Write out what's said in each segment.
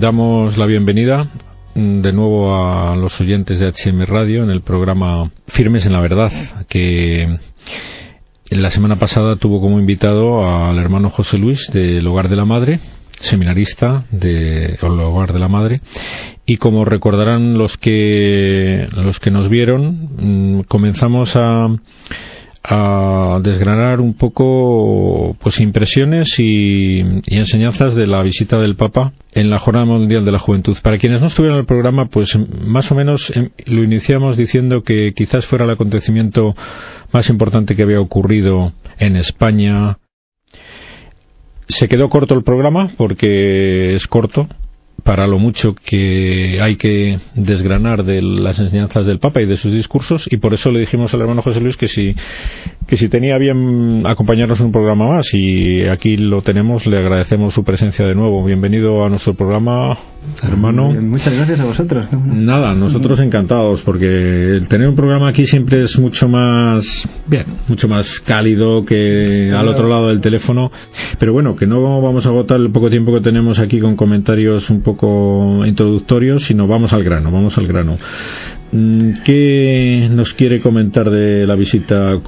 damos la bienvenida mm, de nuevo a los oyentes de HM Radio en el programa Firmes en la Verdad, que la semana pasada tuvo como invitado al hermano José Luis del Hogar de la Madre, seminarista del Hogar de la Madre, y como recordarán los que los que nos vieron, mm, comenzamos a a desgranar un poco pues impresiones y, enseñanzas de la visita del Papa en la Jornada Mundial de la Juventud. Para quienes no estuvieron en el programa, pues más o menos em, lo iniciamos diciendo que quizás fuera el acontecimiento más importante que había ocurrido en España. Se quedó corto el programa porque es corto, para lo mucho que hay que desgranar de las enseñanzas del Papa y de sus discursos y por eso le dijimos al hermano José Luis que si que si tenía bien acompañarnos en un programa más y aquí lo tenemos le agradecemos su presencia de nuevo. Bienvenido a nuestro programa hermano. Muchas gracias a vosotros nada nosotros encantados porque el tener un programa aquí siempre es mucho más bien mucho más cálido que al otro lado del teléfono. Pero bueno que no vamos a agotar el poco tiempo que tenemos aquí con comentarios un poco poco introductorio, sino vamos al grano, vamos al grano. Mm, ¿Qué nos quiere comentar de la visita,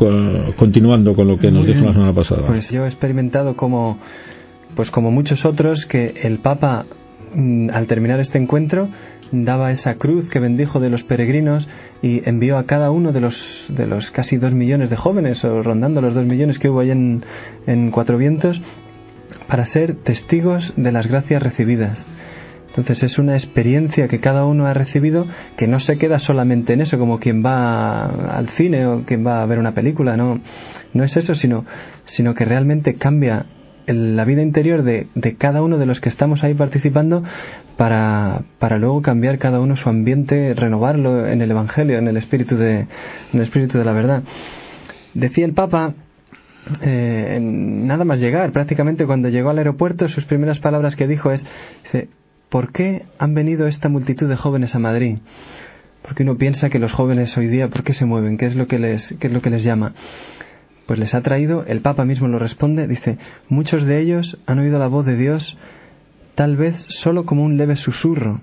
continuando con lo que nos dijo la semana pasada? Pues yo he experimentado como, pues como muchos otros, que el Papa, mm, al terminar este encuentro, daba esa cruz que bendijo de los peregrinos y envió a cada uno de los, de los casi dos millones de jóvenes, o rondando los dos millones que hubo ahí en, en Cuatro Vientos, para ser testigos de las gracias recibidas. Entonces es una experiencia que cada uno ha recibido que no se queda solamente en eso, como quien va al cine o quien va a ver una película, no, no es eso, sino, sino que realmente cambia la vida interior de, de, cada uno de los que estamos ahí participando para, para luego cambiar cada uno su ambiente, renovarlo en el Evangelio, en el espíritu de, en el espíritu de la verdad. Decía el Papa eh, nada más llegar, prácticamente cuando llegó al aeropuerto, sus primeras palabras que dijo es, ¿por qué han venido esta multitud de jóvenes a Madrid? Porque uno piensa que los jóvenes hoy día, ¿por qué se mueven? ¿Qué es lo que les, qué es lo que les llama? Pues les ha traído, el Papa mismo lo responde, dice, muchos de ellos han oído la voz de Dios tal vez solo como un leve susurro,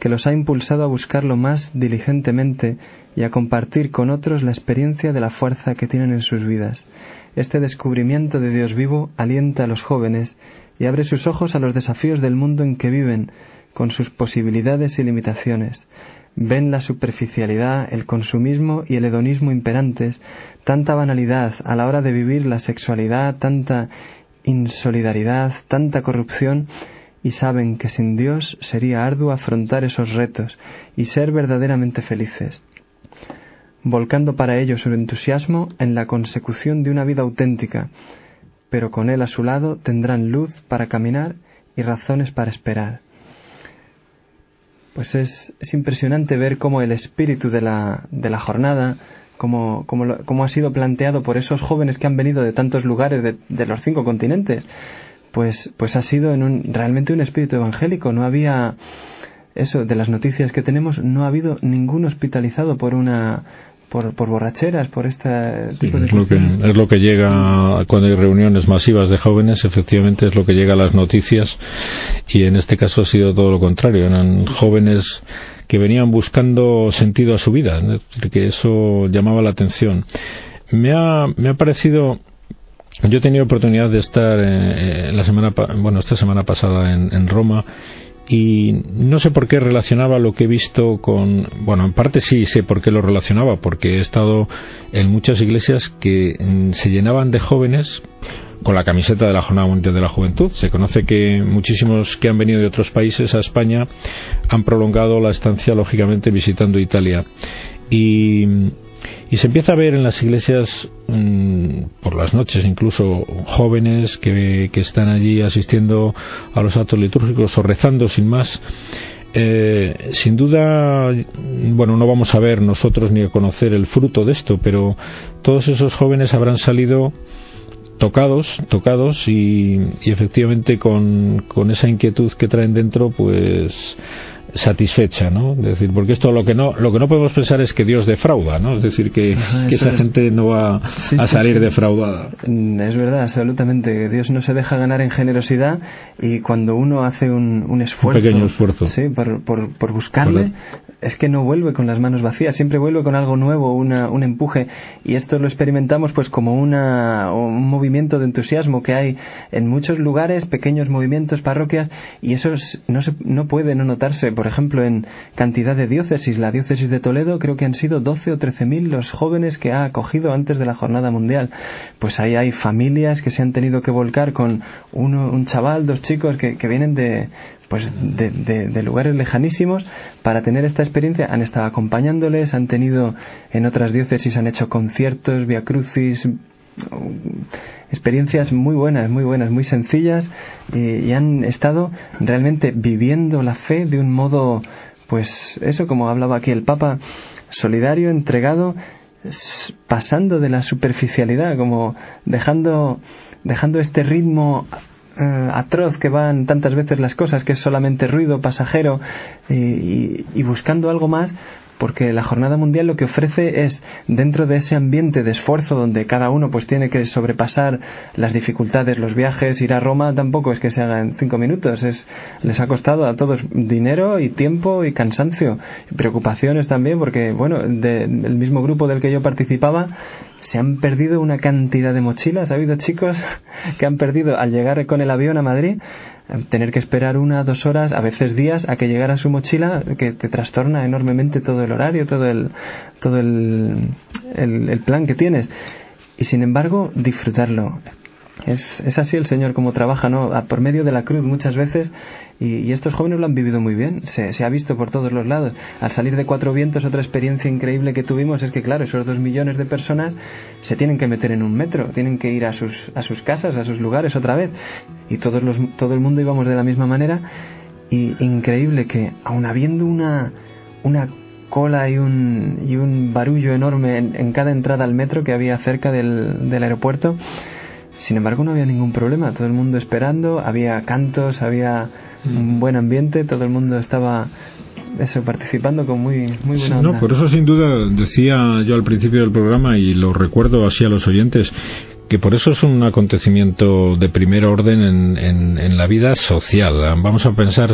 que los ha impulsado a buscarlo más diligentemente y a compartir con otros la experiencia de la fuerza que tienen en sus vidas. Este descubrimiento de Dios vivo alienta a los jóvenes y abre sus ojos a los desafíos del mundo en que viven, con sus posibilidades y limitaciones. Ven la superficialidad, el consumismo y el hedonismo imperantes, tanta banalidad a la hora de vivir la sexualidad, tanta insolidaridad, tanta corrupción, y saben que sin Dios sería arduo afrontar esos retos y ser verdaderamente felices, volcando para ello su entusiasmo en la consecución de una vida auténtica, pero con Él a su lado tendrán luz para caminar y razones para esperar. Pues es, impresionante ver cómo el espíritu de la, de la jornada, cómo, ha sido planteado por esos jóvenes que han venido de tantos lugares de, los cinco continentes, pues, pues ha sido en un, realmente un espíritu evangélico. No había eso, de las noticias que tenemos, no ha habido ningún hospitalizado por una por, por borracheras, por este tipo de es lo, que, es lo que llega cuando hay reuniones masivas de jóvenes, efectivamente es lo que llega a las noticias y en este caso ha sido todo lo contrario, eran jóvenes que venían buscando sentido a su vida, que eso llamaba la atención. Me ha, me ha parecido yo he tenido oportunidad de estar eh, eh, la semana bueno esta semana pasada en, en Roma y no sé por qué relacionaba lo que he visto con bueno en parte sí sé por qué lo relacionaba porque he estado en muchas iglesias que mm, se llenaban de jóvenes con la camiseta de la Jornada Mundial de la Juventud. Se conoce que muchísimos que han venido de otros países a España han prolongado la estancia, lógicamente, visitando Italia. Y y se empieza a ver en las iglesias mm, por las noches incluso jóvenes que, que, están allí asistiendo a los actos litúrgicos o rezando sin más. Eh, sin duda, bueno, no vamos a ver nosotros ni a conocer el fruto de esto, pero todos esos jóvenes habrán salido tocados, tocados y, y efectivamente con, con esa inquietud que traen dentro, pues satisfecha, ¿no? Es decir, porque esto lo que no lo que no podemos pensar es que Dios defrauda, ¿no? Es decir, que, esa gente no va a salir defraudada. Mm, es verdad, absolutamente. Dios no se deja ganar en generosidad y cuando uno hace un, un esfuerzo, un pequeño esfuerzo, sí, por, por, por buscarle, es que no vuelve con las manos vacías, siempre vuelve con algo nuevo, una, un empuje y esto lo experimentamos pues como una, un movimiento de entusiasmo que hay en muchos lugares, pequeños movimientos, parroquias y eso no se, no puede no notarse por ejemplo, en cantidad de diócesis, la diócesis de Toledo creo que han sido 12 o 13 mil los jóvenes que ha acogido antes de la jornada mundial. Pues ahí hay familias que se han tenido que volcar con uno, un chaval, dos chicos que, vienen de, pues de, lugares lejanísimos para tener esta experiencia. Han estado acompañándoles, han tenido en otras diócesis, han hecho conciertos, via crucis, experiencias muy buenas, muy buenas, muy sencillas y, han estado realmente viviendo la fe de un modo, pues eso, como hablaba aquí el Papa, solidario, entregado, pasando de la superficialidad, como dejando, dejando este ritmo eh, atroz que van tantas veces las cosas, que es solamente ruido pasajero, y buscando algo más, porque la jornada mundial lo que ofrece es dentro de ese ambiente de esfuerzo donde cada uno pues tiene que sobrepasar las dificultades, los viajes, ir a Roma tampoco es que se haga en cinco minutos, es les ha costado a todos dinero y tiempo y cansancio, preocupaciones también porque bueno, del mismo grupo del que yo participaba se han perdido una cantidad de mochilas, ha habido chicos que han perdido al llegar con el avión a Madrid tener que esperar una, dos horas, a veces días, a que llegara su mochila, que te trastorna enormemente todo el horario, todo el, todo el, el plan que tienes. Y sin embargo, disfrutarlo, es, es así el Señor como trabaja, ¿no? Por medio de la cruz muchas veces y, estos jóvenes lo han vivido muy bien, se, ha visto por todos los lados. Al salir de Cuatro Vientos, otra experiencia increíble que tuvimos es que, claro, esos dos millones de personas se tienen que meter en un metro, tienen que ir a sus, a sus casas, a sus lugares otra vez. Y todos los, todo el mundo íbamos de la misma manera. Y increíble que, aun habiendo una, una cola y un, y un barullo enorme en, en, cada entrada al metro que había cerca del, del aeropuerto, sin embargo, no había ningún problema, todo el mundo esperando, había cantos, había un buen ambiente, todo el mundo estaba eso participando con muy muy buena No, por eso sin duda decía yo al principio del programa y lo recuerdo así a los oyentes que por eso es un acontecimiento de primer orden en, en, en la vida social. Vamos a pensar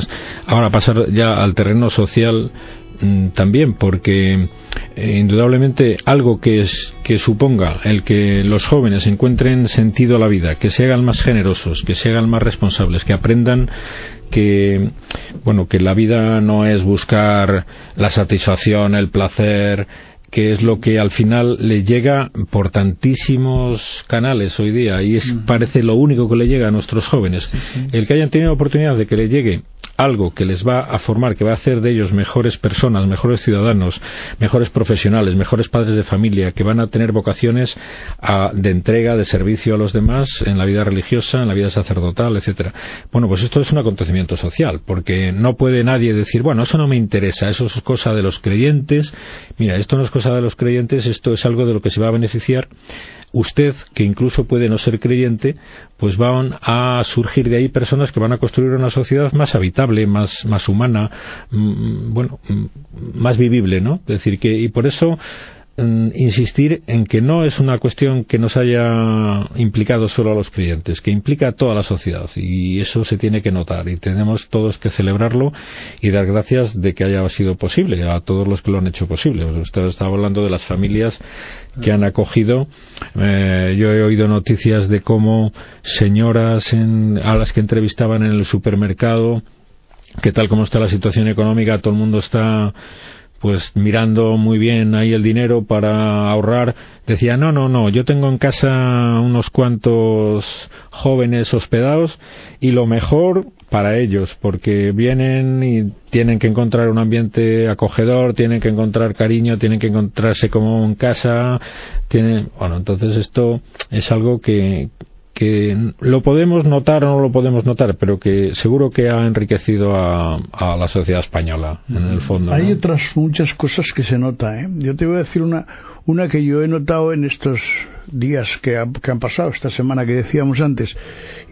ahora pasar ya al terreno social Mm, también porque eh, indudablemente algo que es que suponga el que los jóvenes encuentren sentido a la vida, que se hagan más generosos, que se hagan más responsables, que aprendan que bueno que la vida no es buscar la satisfacción, el placer, que es lo que al final le llega por tantísimos canales hoy día y es parece lo único que le llega a nuestros jóvenes. El que hayan tenido oportunidad de que le llegue algo que les va a formar, que va a hacer de ellos mejores personas, mejores ciudadanos, mejores profesionales, mejores padres de familia, que van a tener vocaciones de entrega, de servicio a los demás en la vida religiosa, en la vida sacerdotal, etcétera. Bueno, pues esto es un acontecimiento social, porque no puede nadie decir, bueno, eso no me interesa, eso es cosa de los creyentes. Mira, esto no es cosa de los creyentes, esto es algo de lo que se va a beneficiar usted, que incluso puede no ser creyente, pues van a surgir de ahí personas que van a construir una sociedad más habitable, más, más humana, mm, bueno, mm, más vivible, ¿no? Es decir, que, y por eso Mm, insistir en que no es una cuestión que nos haya implicado solo a los creyentes, que implica a toda la sociedad y eso se tiene que notar y tenemos todos que celebrarlo y dar gracias de que haya sido posible a todos los que lo han hecho posible. Usted estaba hablando de las familias que han acogido. Eh, yo he oído noticias de cómo señoras a las que entrevistaban en el supermercado, que tal como está la situación económica, todo el mundo está pues mirando muy bien ahí el dinero para ahorrar, decía, no, no, no, yo tengo en casa unos cuantos jóvenes hospedados y lo mejor para ellos, porque vienen y tienen que encontrar un ambiente acogedor, tienen que encontrar cariño, tienen que encontrarse como en casa, tienen, bueno, entonces esto es algo que, que lo podemos notar o no lo podemos notar, pero que seguro que ha enriquecido a, la sociedad española en el fondo. Hay otras muchas cosas que se nota. ¿eh? Yo te voy a decir una, una que yo he notado en estos días que, que han pasado, esta semana que decíamos antes,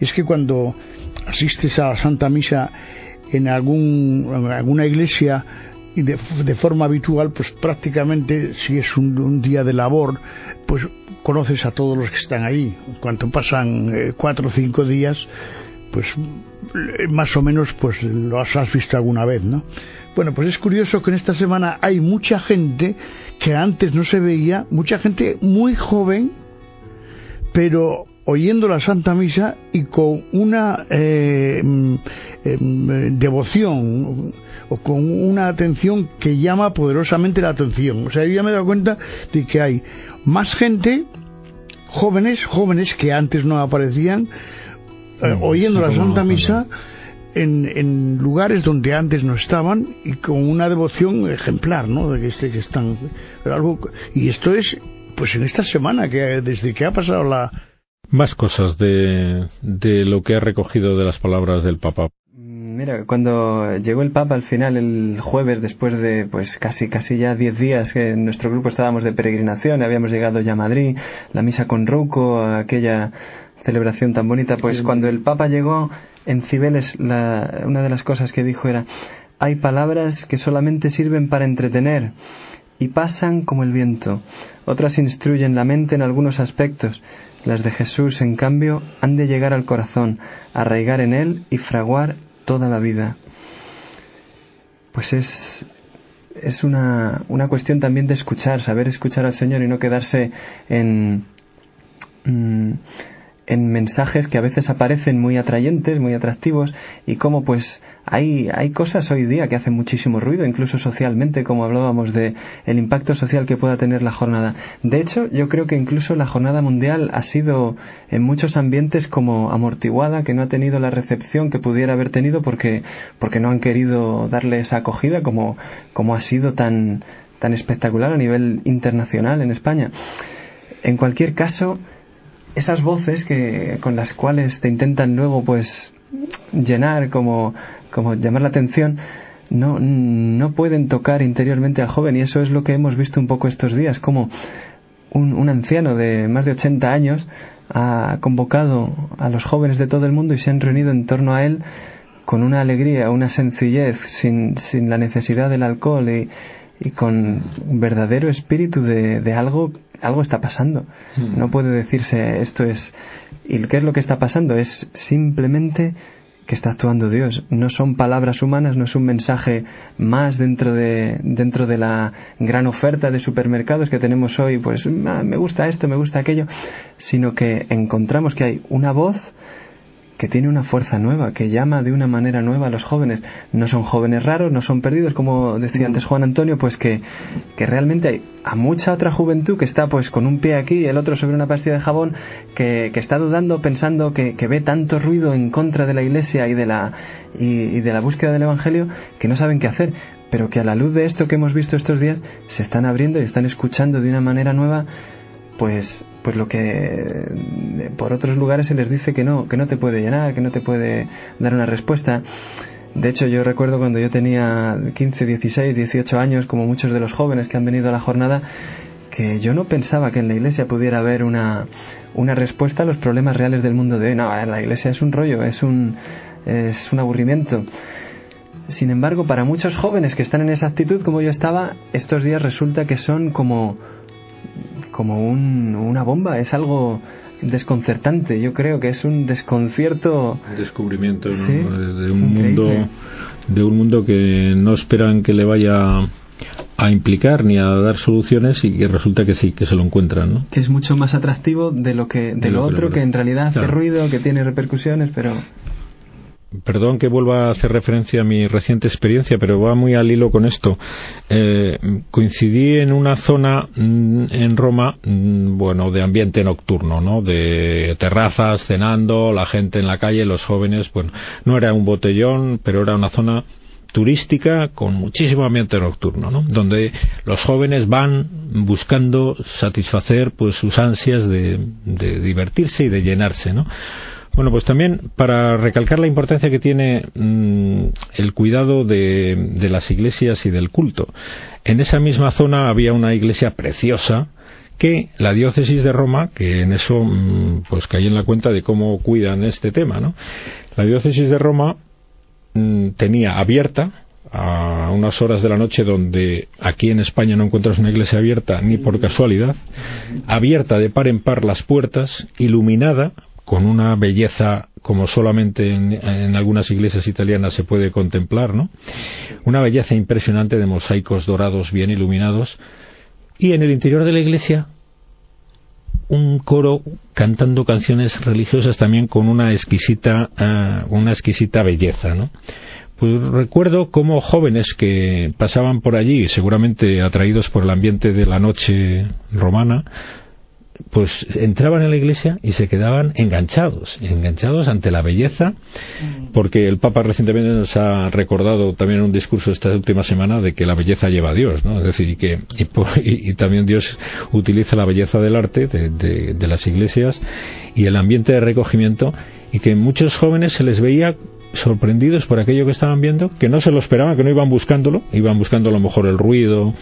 y es que cuando asistes a la Santa Misa en, algún, en alguna iglesia y de, de, forma habitual, pues prácticamente si es un, un, día de labor, pues conoces a todos los que están ahí. Cuando pasan eh, cuatro o cinco días, pues eh, más o menos pues los has visto alguna vez, ¿no? Bueno, pues es curioso que en esta semana hay mucha gente que antes no se veía, mucha gente muy joven, pero oyendo la Santa Misa y con una eh, eh, devoción o con una atención que llama poderosamente la atención. O sea, yo ya me he dado cuenta de que hay más gente, jóvenes, jóvenes que antes no aparecían, eh, oyendo la Santa Misa en, en, lugares donde antes no estaban y con una devoción ejemplar, ¿no? De que, este, que están algo y esto es pues en esta semana que desde que ha pasado la más cosas de, de lo que ha recogido de las palabras del Papa. Mira, cuando llegó el Papa al final el jueves, después de pues casi casi ya diez días que en nuestro grupo estábamos de peregrinación, habíamos llegado ya a Madrid, la misa con Rouco, aquella celebración tan bonita, pues cuando el Papa llegó en Cibeles, la, una de las cosas que dijo era, hay palabras que solamente sirven para entretener y pasan como el viento, otras instruyen la mente en algunos aspectos, las de Jesús, en cambio, han de llegar al corazón, arraigar en él y fraguar toda la vida. Pues es, es una, una cuestión también de escuchar, saber escuchar al Señor y no quedarse en... Mm, en mensajes que a veces aparecen muy atrayentes, muy atractivos, y como pues hay, hay cosas hoy día que hacen muchísimo ruido, incluso socialmente, como hablábamos de el impacto social que pueda tener la jornada. De hecho, yo creo que incluso la jornada mundial ha sido en muchos ambientes como amortiguada, que no ha tenido la recepción que pudiera haber tenido porque, porque no han querido darle esa acogida como, como ha sido tan, tan espectacular a nivel internacional en España. En cualquier caso, esas voces que con las cuales te intentan luego pues llenar como, como llamar la atención no, no pueden tocar interiormente al joven. Y eso es lo que hemos visto un poco estos días como un, un anciano de más de 80 años ha convocado a los jóvenes de todo el mundo y se han reunido en torno a él con una alegría, una sencillez, sin, sin la necesidad del alcohol y, y con verdadero espíritu de, de algo algo está pasando. Mm. No puede decirse esto es. ¿Y qué es lo que está pasando? Es simplemente que está actuando Dios. No son palabras humanas, no es un mensaje más dentro de, dentro de la gran oferta de supermercados que tenemos hoy, pues ah, me gusta esto, me gusta aquello, sino que encontramos que hay una voz que tiene una fuerza nueva, que llama de una manera nueva a los jóvenes. No son jóvenes raros, no son perdidos, como decía antes Juan Antonio, pues que, que realmente hay a mucha otra juventud que está pues con un pie aquí y el otro sobre una pastilla de jabón, que, que está dudando, pensando que, que, ve tanto ruido en contra de la iglesia y de la, y, y de la búsqueda del Evangelio, que no saben qué hacer, pero que a la luz de esto que hemos visto estos días, se están abriendo y están escuchando de una manera nueva pues pues lo que por otros lugares se les dice que no que no te puede llenar que no te puede dar una respuesta de hecho yo recuerdo cuando yo tenía 15 16 18 años como muchos de los jóvenes que han venido a la jornada que yo no pensaba que en la iglesia pudiera haber una, una respuesta a los problemas reales del mundo de hoy. No, la iglesia es un rollo, es un, es un aburrimiento. Sin embargo, para muchos jóvenes que están en esa actitud como yo estaba, estos días resulta que son como, como un, una bomba, es algo desconcertante. Yo creo que es un desconcierto. Descubrimiento Sí, de, de un increíble. mundo de un mundo que no esperan que le vaya a implicar ni a dar soluciones y que resulta que sí, que se lo encuentran, ¿no? Que es mucho más atractivo de lo que de, De lo lo que otro lo- que en realidad hace ruido, que tiene repercusiones, pero Perdón que vuelva a hacer referencia a mi reciente experiencia, pero va muy al hilo con esto. Eh, coincidí en una zona mm, en Roma, mm, bueno, de ambiente nocturno, ¿no? De terrazas, cenando, la gente en la calle, los jóvenes, bueno, no era un botellón, pero era una zona turística con muchísimo ambiente nocturno, ¿no? Donde los jóvenes van buscando satisfacer pues sus ansias de, de divertirse y de llenarse, ¿no? Bueno, pues también para recalcar la importancia que tiene mm, el cuidado de, de las iglesias y del culto. En esa misma zona había una iglesia preciosa que la diócesis de Roma, que en eso mm, pues caí en la cuenta de cómo cuidan este tema, ¿no? La diócesis de Roma mm, tenía abierta a unas horas de la noche donde aquí en España no encuentras una iglesia abierta ni por casualidad, abierta de par en par las puertas, iluminada con una belleza como solamente en, algunas iglesias italianas se puede contemplar, ¿no? Una belleza impresionante de mosaicos dorados bien iluminados y en el interior de la iglesia un coro cantando canciones religiosas también con una exquisita ah, una exquisita belleza, ¿no? Pues recuerdo como jóvenes que pasaban por allí, seguramente atraídos por el ambiente de la noche romana, pues entraban en la iglesia y se quedaban enganchados, enganchados ante la belleza, mm. porque el Papa recientemente nos ha recordado también en un discurso esta última semana de que la belleza lleva a Dios, ¿no? Es decir, y que y, también Dios utiliza la belleza del arte de, de las iglesias y el ambiente de recogimiento y que muchos jóvenes se les veía sorprendidos por aquello que estaban viendo, que no se lo esperaban, que no iban buscándolo, iban buscando a lo mejor el ruido,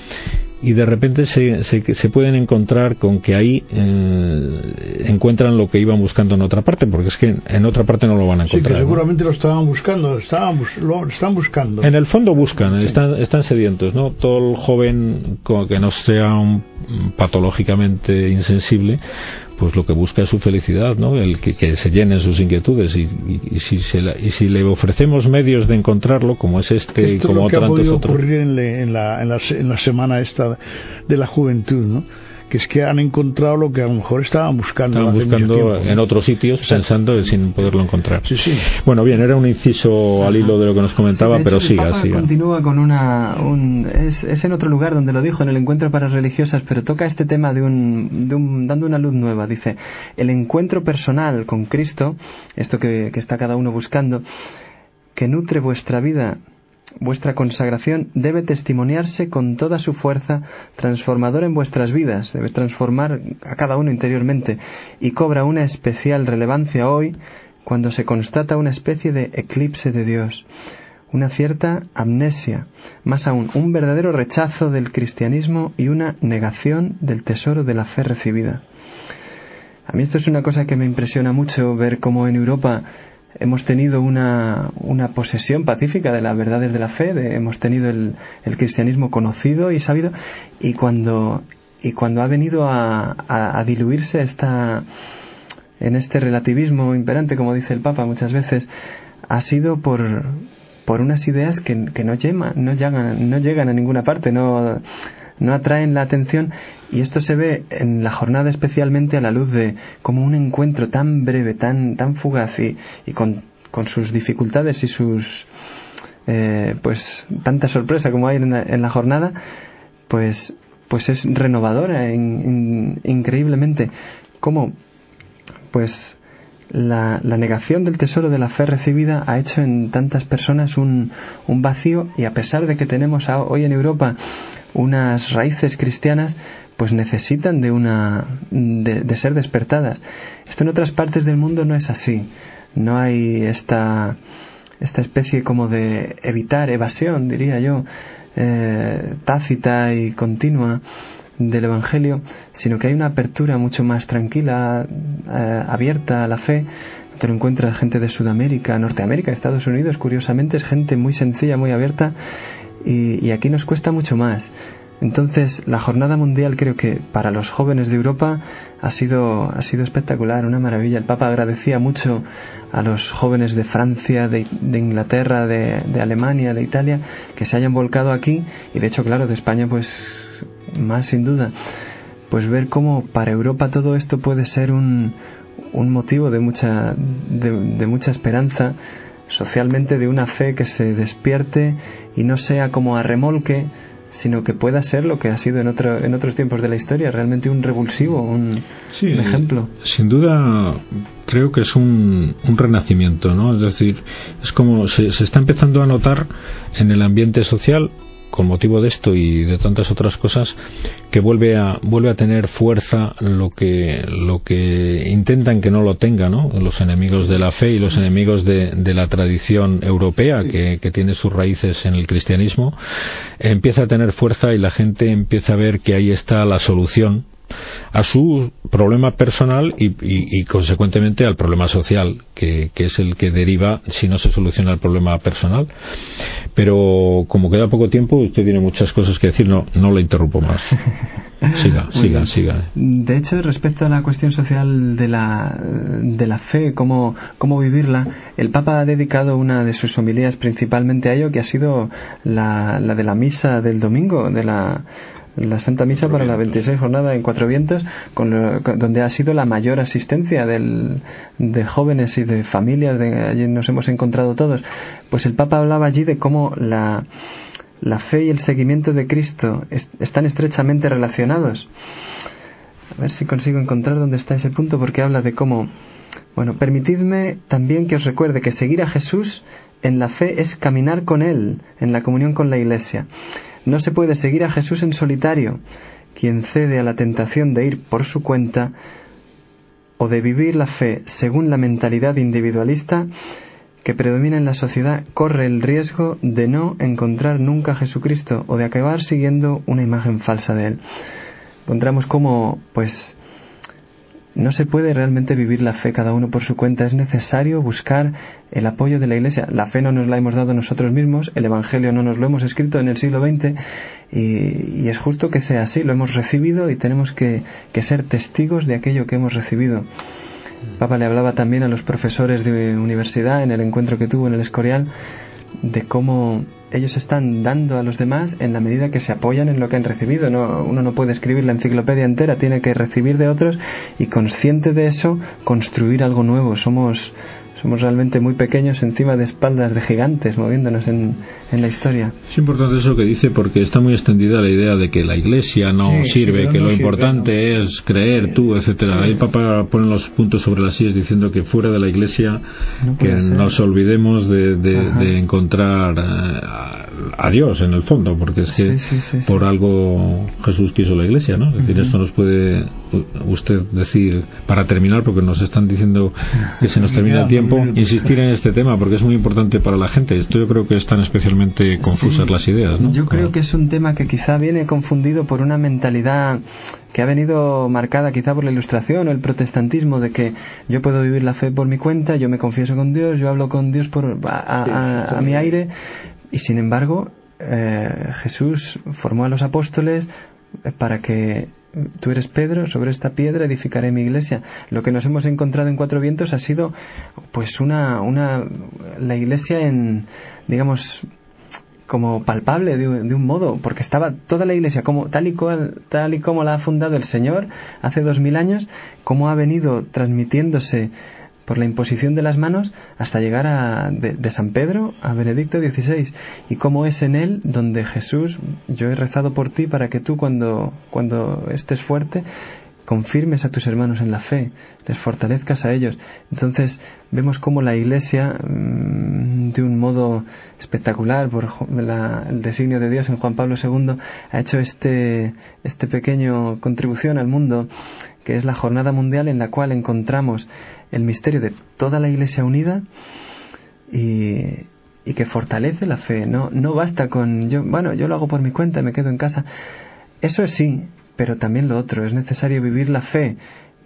y de repente se, se, pueden encontrar con que ahí eh, encuentran lo que iban buscando en otra parte, porque es que en otra parte no lo van a encontrar. Sí, que seguramente lo estaban buscando, estaban, lo están buscando. En el fondo buscan, están, están sedientos, ¿no? Todo el joven que no sea un, patológicamente insensible, pues lo que busca es su felicidad, ¿no? El que, se llenen sus inquietudes y, si y si le ofrecemos medios de encontrarlo, como es este y como otros tantos otros. ocurrir en, en, la, en, la, en la semana esta de la juventud, ¿no? Que es que han encontrado lo que a lo mejor estaban buscando. Estaban buscando en otros sitios pensando sin poderlo encontrar. Sí, sí. Bueno, bien, era un inciso al hilo de lo que nos comentaba, pero siga, siga. Continúa con una. Un, es, es, en otro lugar donde lo dijo, en el encuentro para religiosas, pero toca este tema de un, de un, dando una luz nueva. Dice: el encuentro personal con Cristo, esto que, que está cada uno buscando, que nutre vuestra vida Vuestra consagración debe testimoniarse con toda su fuerza transformadora en vuestras vidas, debe transformar a cada uno interiormente y cobra una especial relevancia hoy cuando se constata una especie de eclipse de Dios, una cierta amnesia, más aún un verdadero rechazo del cristianismo y una negación del tesoro de la fe recibida. A mí esto es una cosa que me impresiona mucho ver cómo en Europa hemos tenido una, una, posesión pacífica de las verdades de la fe, hemos tenido el, el, cristianismo conocido y sabido, y cuando, y cuando ha venido a, diluirse esta, en este relativismo imperante, como dice el Papa muchas veces, ha sido por, por unas ideas que, no, no, llegan, no llegan a ninguna parte, no no atraen la atención y esto se ve en la jornada especialmente a la luz de como un encuentro tan breve, tan, tan fugaz y, con, sus dificultades y sus eh, pues tanta sorpresa como hay en la, jornada pues pues es renovadora increíblemente. Como pues la, la, negación del tesoro de la fe recibida ha hecho en tantas personas un, un vacío y a pesar de que tenemos hoy en Europa unas raíces cristianas pues necesitan de una de, ser despertadas. Esto en otras partes del mundo no es así. No hay esta esta especie como de evitar evasión diría yo eh, tácita y continua del evangelio sino que hay una apertura mucho más tranquila eh, abierta a la fe. Te lo encuentras gente de Sudamérica, Norteamérica, Estados Unidos, curiosamente es gente muy sencilla, muy abierta y, aquí nos cuesta mucho más. Entonces, la jornada mundial creo que para los jóvenes de Europa ha sido, ha sido espectacular, una maravilla. El Papa agradecía mucho a los jóvenes de Francia, de, Inglaterra, de, de, Alemania, de Italia, que se hayan volcado aquí y de hecho, claro, de España, pues más sin duda. Pues ver cómo para Europa todo esto puede ser un, un motivo de mucha, de mucha esperanza socialmente de una fe que se despierte y no sea como a remolque, sino que pueda ser lo que ha sido en, otro, en otros tiempos de la historia, realmente un revulsivo, un, ejemplo. Sin duda, creo que es un, un renacimiento, ¿no? Es decir, es como se, se está empezando a notar en el ambiente social con motivo de esto y de tantas otras cosas que vuelve a vuelve a tener fuerza lo que lo que intentan que no lo tenga ¿no? los enemigos de la fe y los enemigos de, la tradición europea que, tiene sus raíces en el cristianismo empieza a tener fuerza y la gente empieza a ver que ahí está la solución a su problema personal y, consecuentemente al problema social, que, es el que deriva si no se soluciona el problema personal. Pero como queda poco tiempo, usted tiene muchas cosas que decir, no, no le interrumpo más. Siga, siga, siga. De hecho, respecto a la cuestión social de la, de la fe, cómo, cómo vivirla, el Papa ha dedicado una de sus homilías principalmente a ello, que ha sido la, la de la misa del domingo, de la, la Santa Misa para la 26 jornada en Cuatro Vientos, con donde ha sido la mayor asistencia del, de jóvenes y de familias, de, allí nos hemos encontrado todos. Pues el Papa hablaba allí de cómo la, la fe y el seguimiento de Cristo están estrechamente relacionados. A ver si consigo encontrar dónde está ese punto, porque habla de cómo, bueno, permitidme también que os recuerde que seguir a Jesús en la fe es caminar con Él, en la comunión con la Iglesia. No se puede seguir a Jesús en solitario. Quien cede a la tentación de ir por su cuenta o de vivir la fe según la mentalidad individualista que predomina en la sociedad corre el riesgo de no encontrar nunca a Jesucristo o de acabar siguiendo una imagen falsa de él. Encontramos cómo, pues, no se puede realmente vivir la fe cada uno por su cuenta, es necesario buscar el apoyo de la Iglesia. La fe no nos la hemos dado nosotros mismos, el Evangelio no nos lo hemos escrito en el siglo XX y, es justo que sea así, lo hemos recibido y tenemos que, ser testigos de aquello que hemos recibido. Papa le hablaba también a los profesores de universidad en el encuentro que tuvo en el Escorial de cómo ellos están dando a los demás en la medida que se apoyan en lo que han recibido. No, uno no puede escribir la enciclopedia entera, tiene que recibir de otros y consciente de eso construir algo nuevo. Somos somos realmente muy pequeños encima de espaldas de gigantes moviéndonos en, en la historia. Es importante eso que dice porque está muy extendida la idea de que la iglesia no sirve, que, lo importante es creer tú, etcétera. Ahí Papa pone los puntos sobre las sillas diciendo que fuera de la iglesia que nos olvidemos de, de, encontrar eh, a, Dios en el fondo, porque es que por algo Jesús quiso la iglesia, ¿no? Es decir, esto nos puede usted decir para terminar, porque nos están diciendo que se nos termina el tiempo insistir en este tema porque es muy importante para la gente. Esto yo creo que están especialmente confusas las ideas. Yo creo que es un tema que quizá viene confundido por una mentalidad que ha venido marcada quizá por la ilustración o el protestantismo de que yo puedo vivir la fe por mi cuenta, yo me confieso con Dios, yo hablo con Dios por a, mi aire y sin embargo eh, Jesús formó a los apóstoles para que tú eres Pedro, sobre esta piedra edificaré mi iglesia. Lo que nos hemos encontrado en Cuatro Vientos ha sido, pues, una, una, la iglesia en, digamos, como palpable de, un modo, porque estaba toda la iglesia como tal y, cual, tal y como la ha fundado el Señor hace dos mil años, como ha venido transmitiéndose por la imposición de las manos hasta llegar a, de, San Pedro a Benedicto XVI y cómo es en él donde Jesús yo he rezado por ti para que tú cuando, cuando estés fuerte confirmes a tus hermanos en la fe, les fortalezcas a ellos. Entonces vemos cómo la Iglesia, mm, de un modo espectacular, por el designio de Dios en Juan Pablo II, ha hecho este, este pequeño contribución al mundo, que es la jornada mundial en la cual encontramos el misterio de toda la Iglesia unida y, y que fortalece la fe. No, no basta con yo, bueno, yo lo hago por mi cuenta, me quedo en casa. Eso es sí, pero también lo otro, es necesario vivir la fe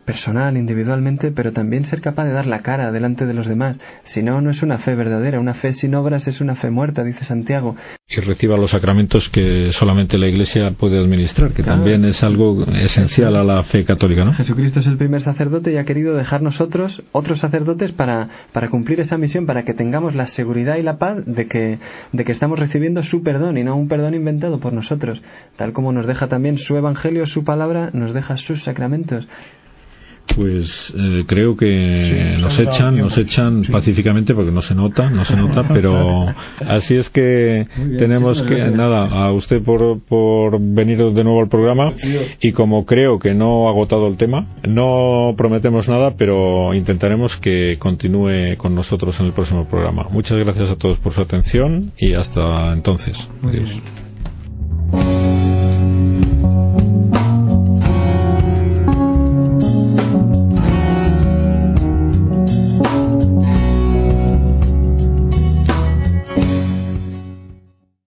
personal, individualmente, pero también ser capaz de dar la cara delante de los demás. Si no, no es una fe verdadera. Una fe sin obras es una fe muerta, dice Santiago. Y reciba los sacramentos que solamente la Iglesia puede administrar, que también es algo esencial a la fe católica, ¿no? Jesucristo es el primer sacerdote y ha querido dejar nosotros otros sacerdotes para, para cumplir esa misión, para que tengamos la seguridad y la paz de que, de que estamos recibiendo su perdón y no un perdón inventado por nosotros. Tal como nos deja también su evangelio, su palabra, nos deja sus sacramentos. Pues eh, creo que nos echan, nos echan pacíficamente porque no se nota, no se nota, pero así es que tenemos que nada a usted por, por venir de nuevo al programa y como creo que no ha agotado el tema, no prometemos nada, pero intentaremos que continúe con nosotros en el próximo programa. Muchas gracias a todos por su atención y hasta entonces. Adiós.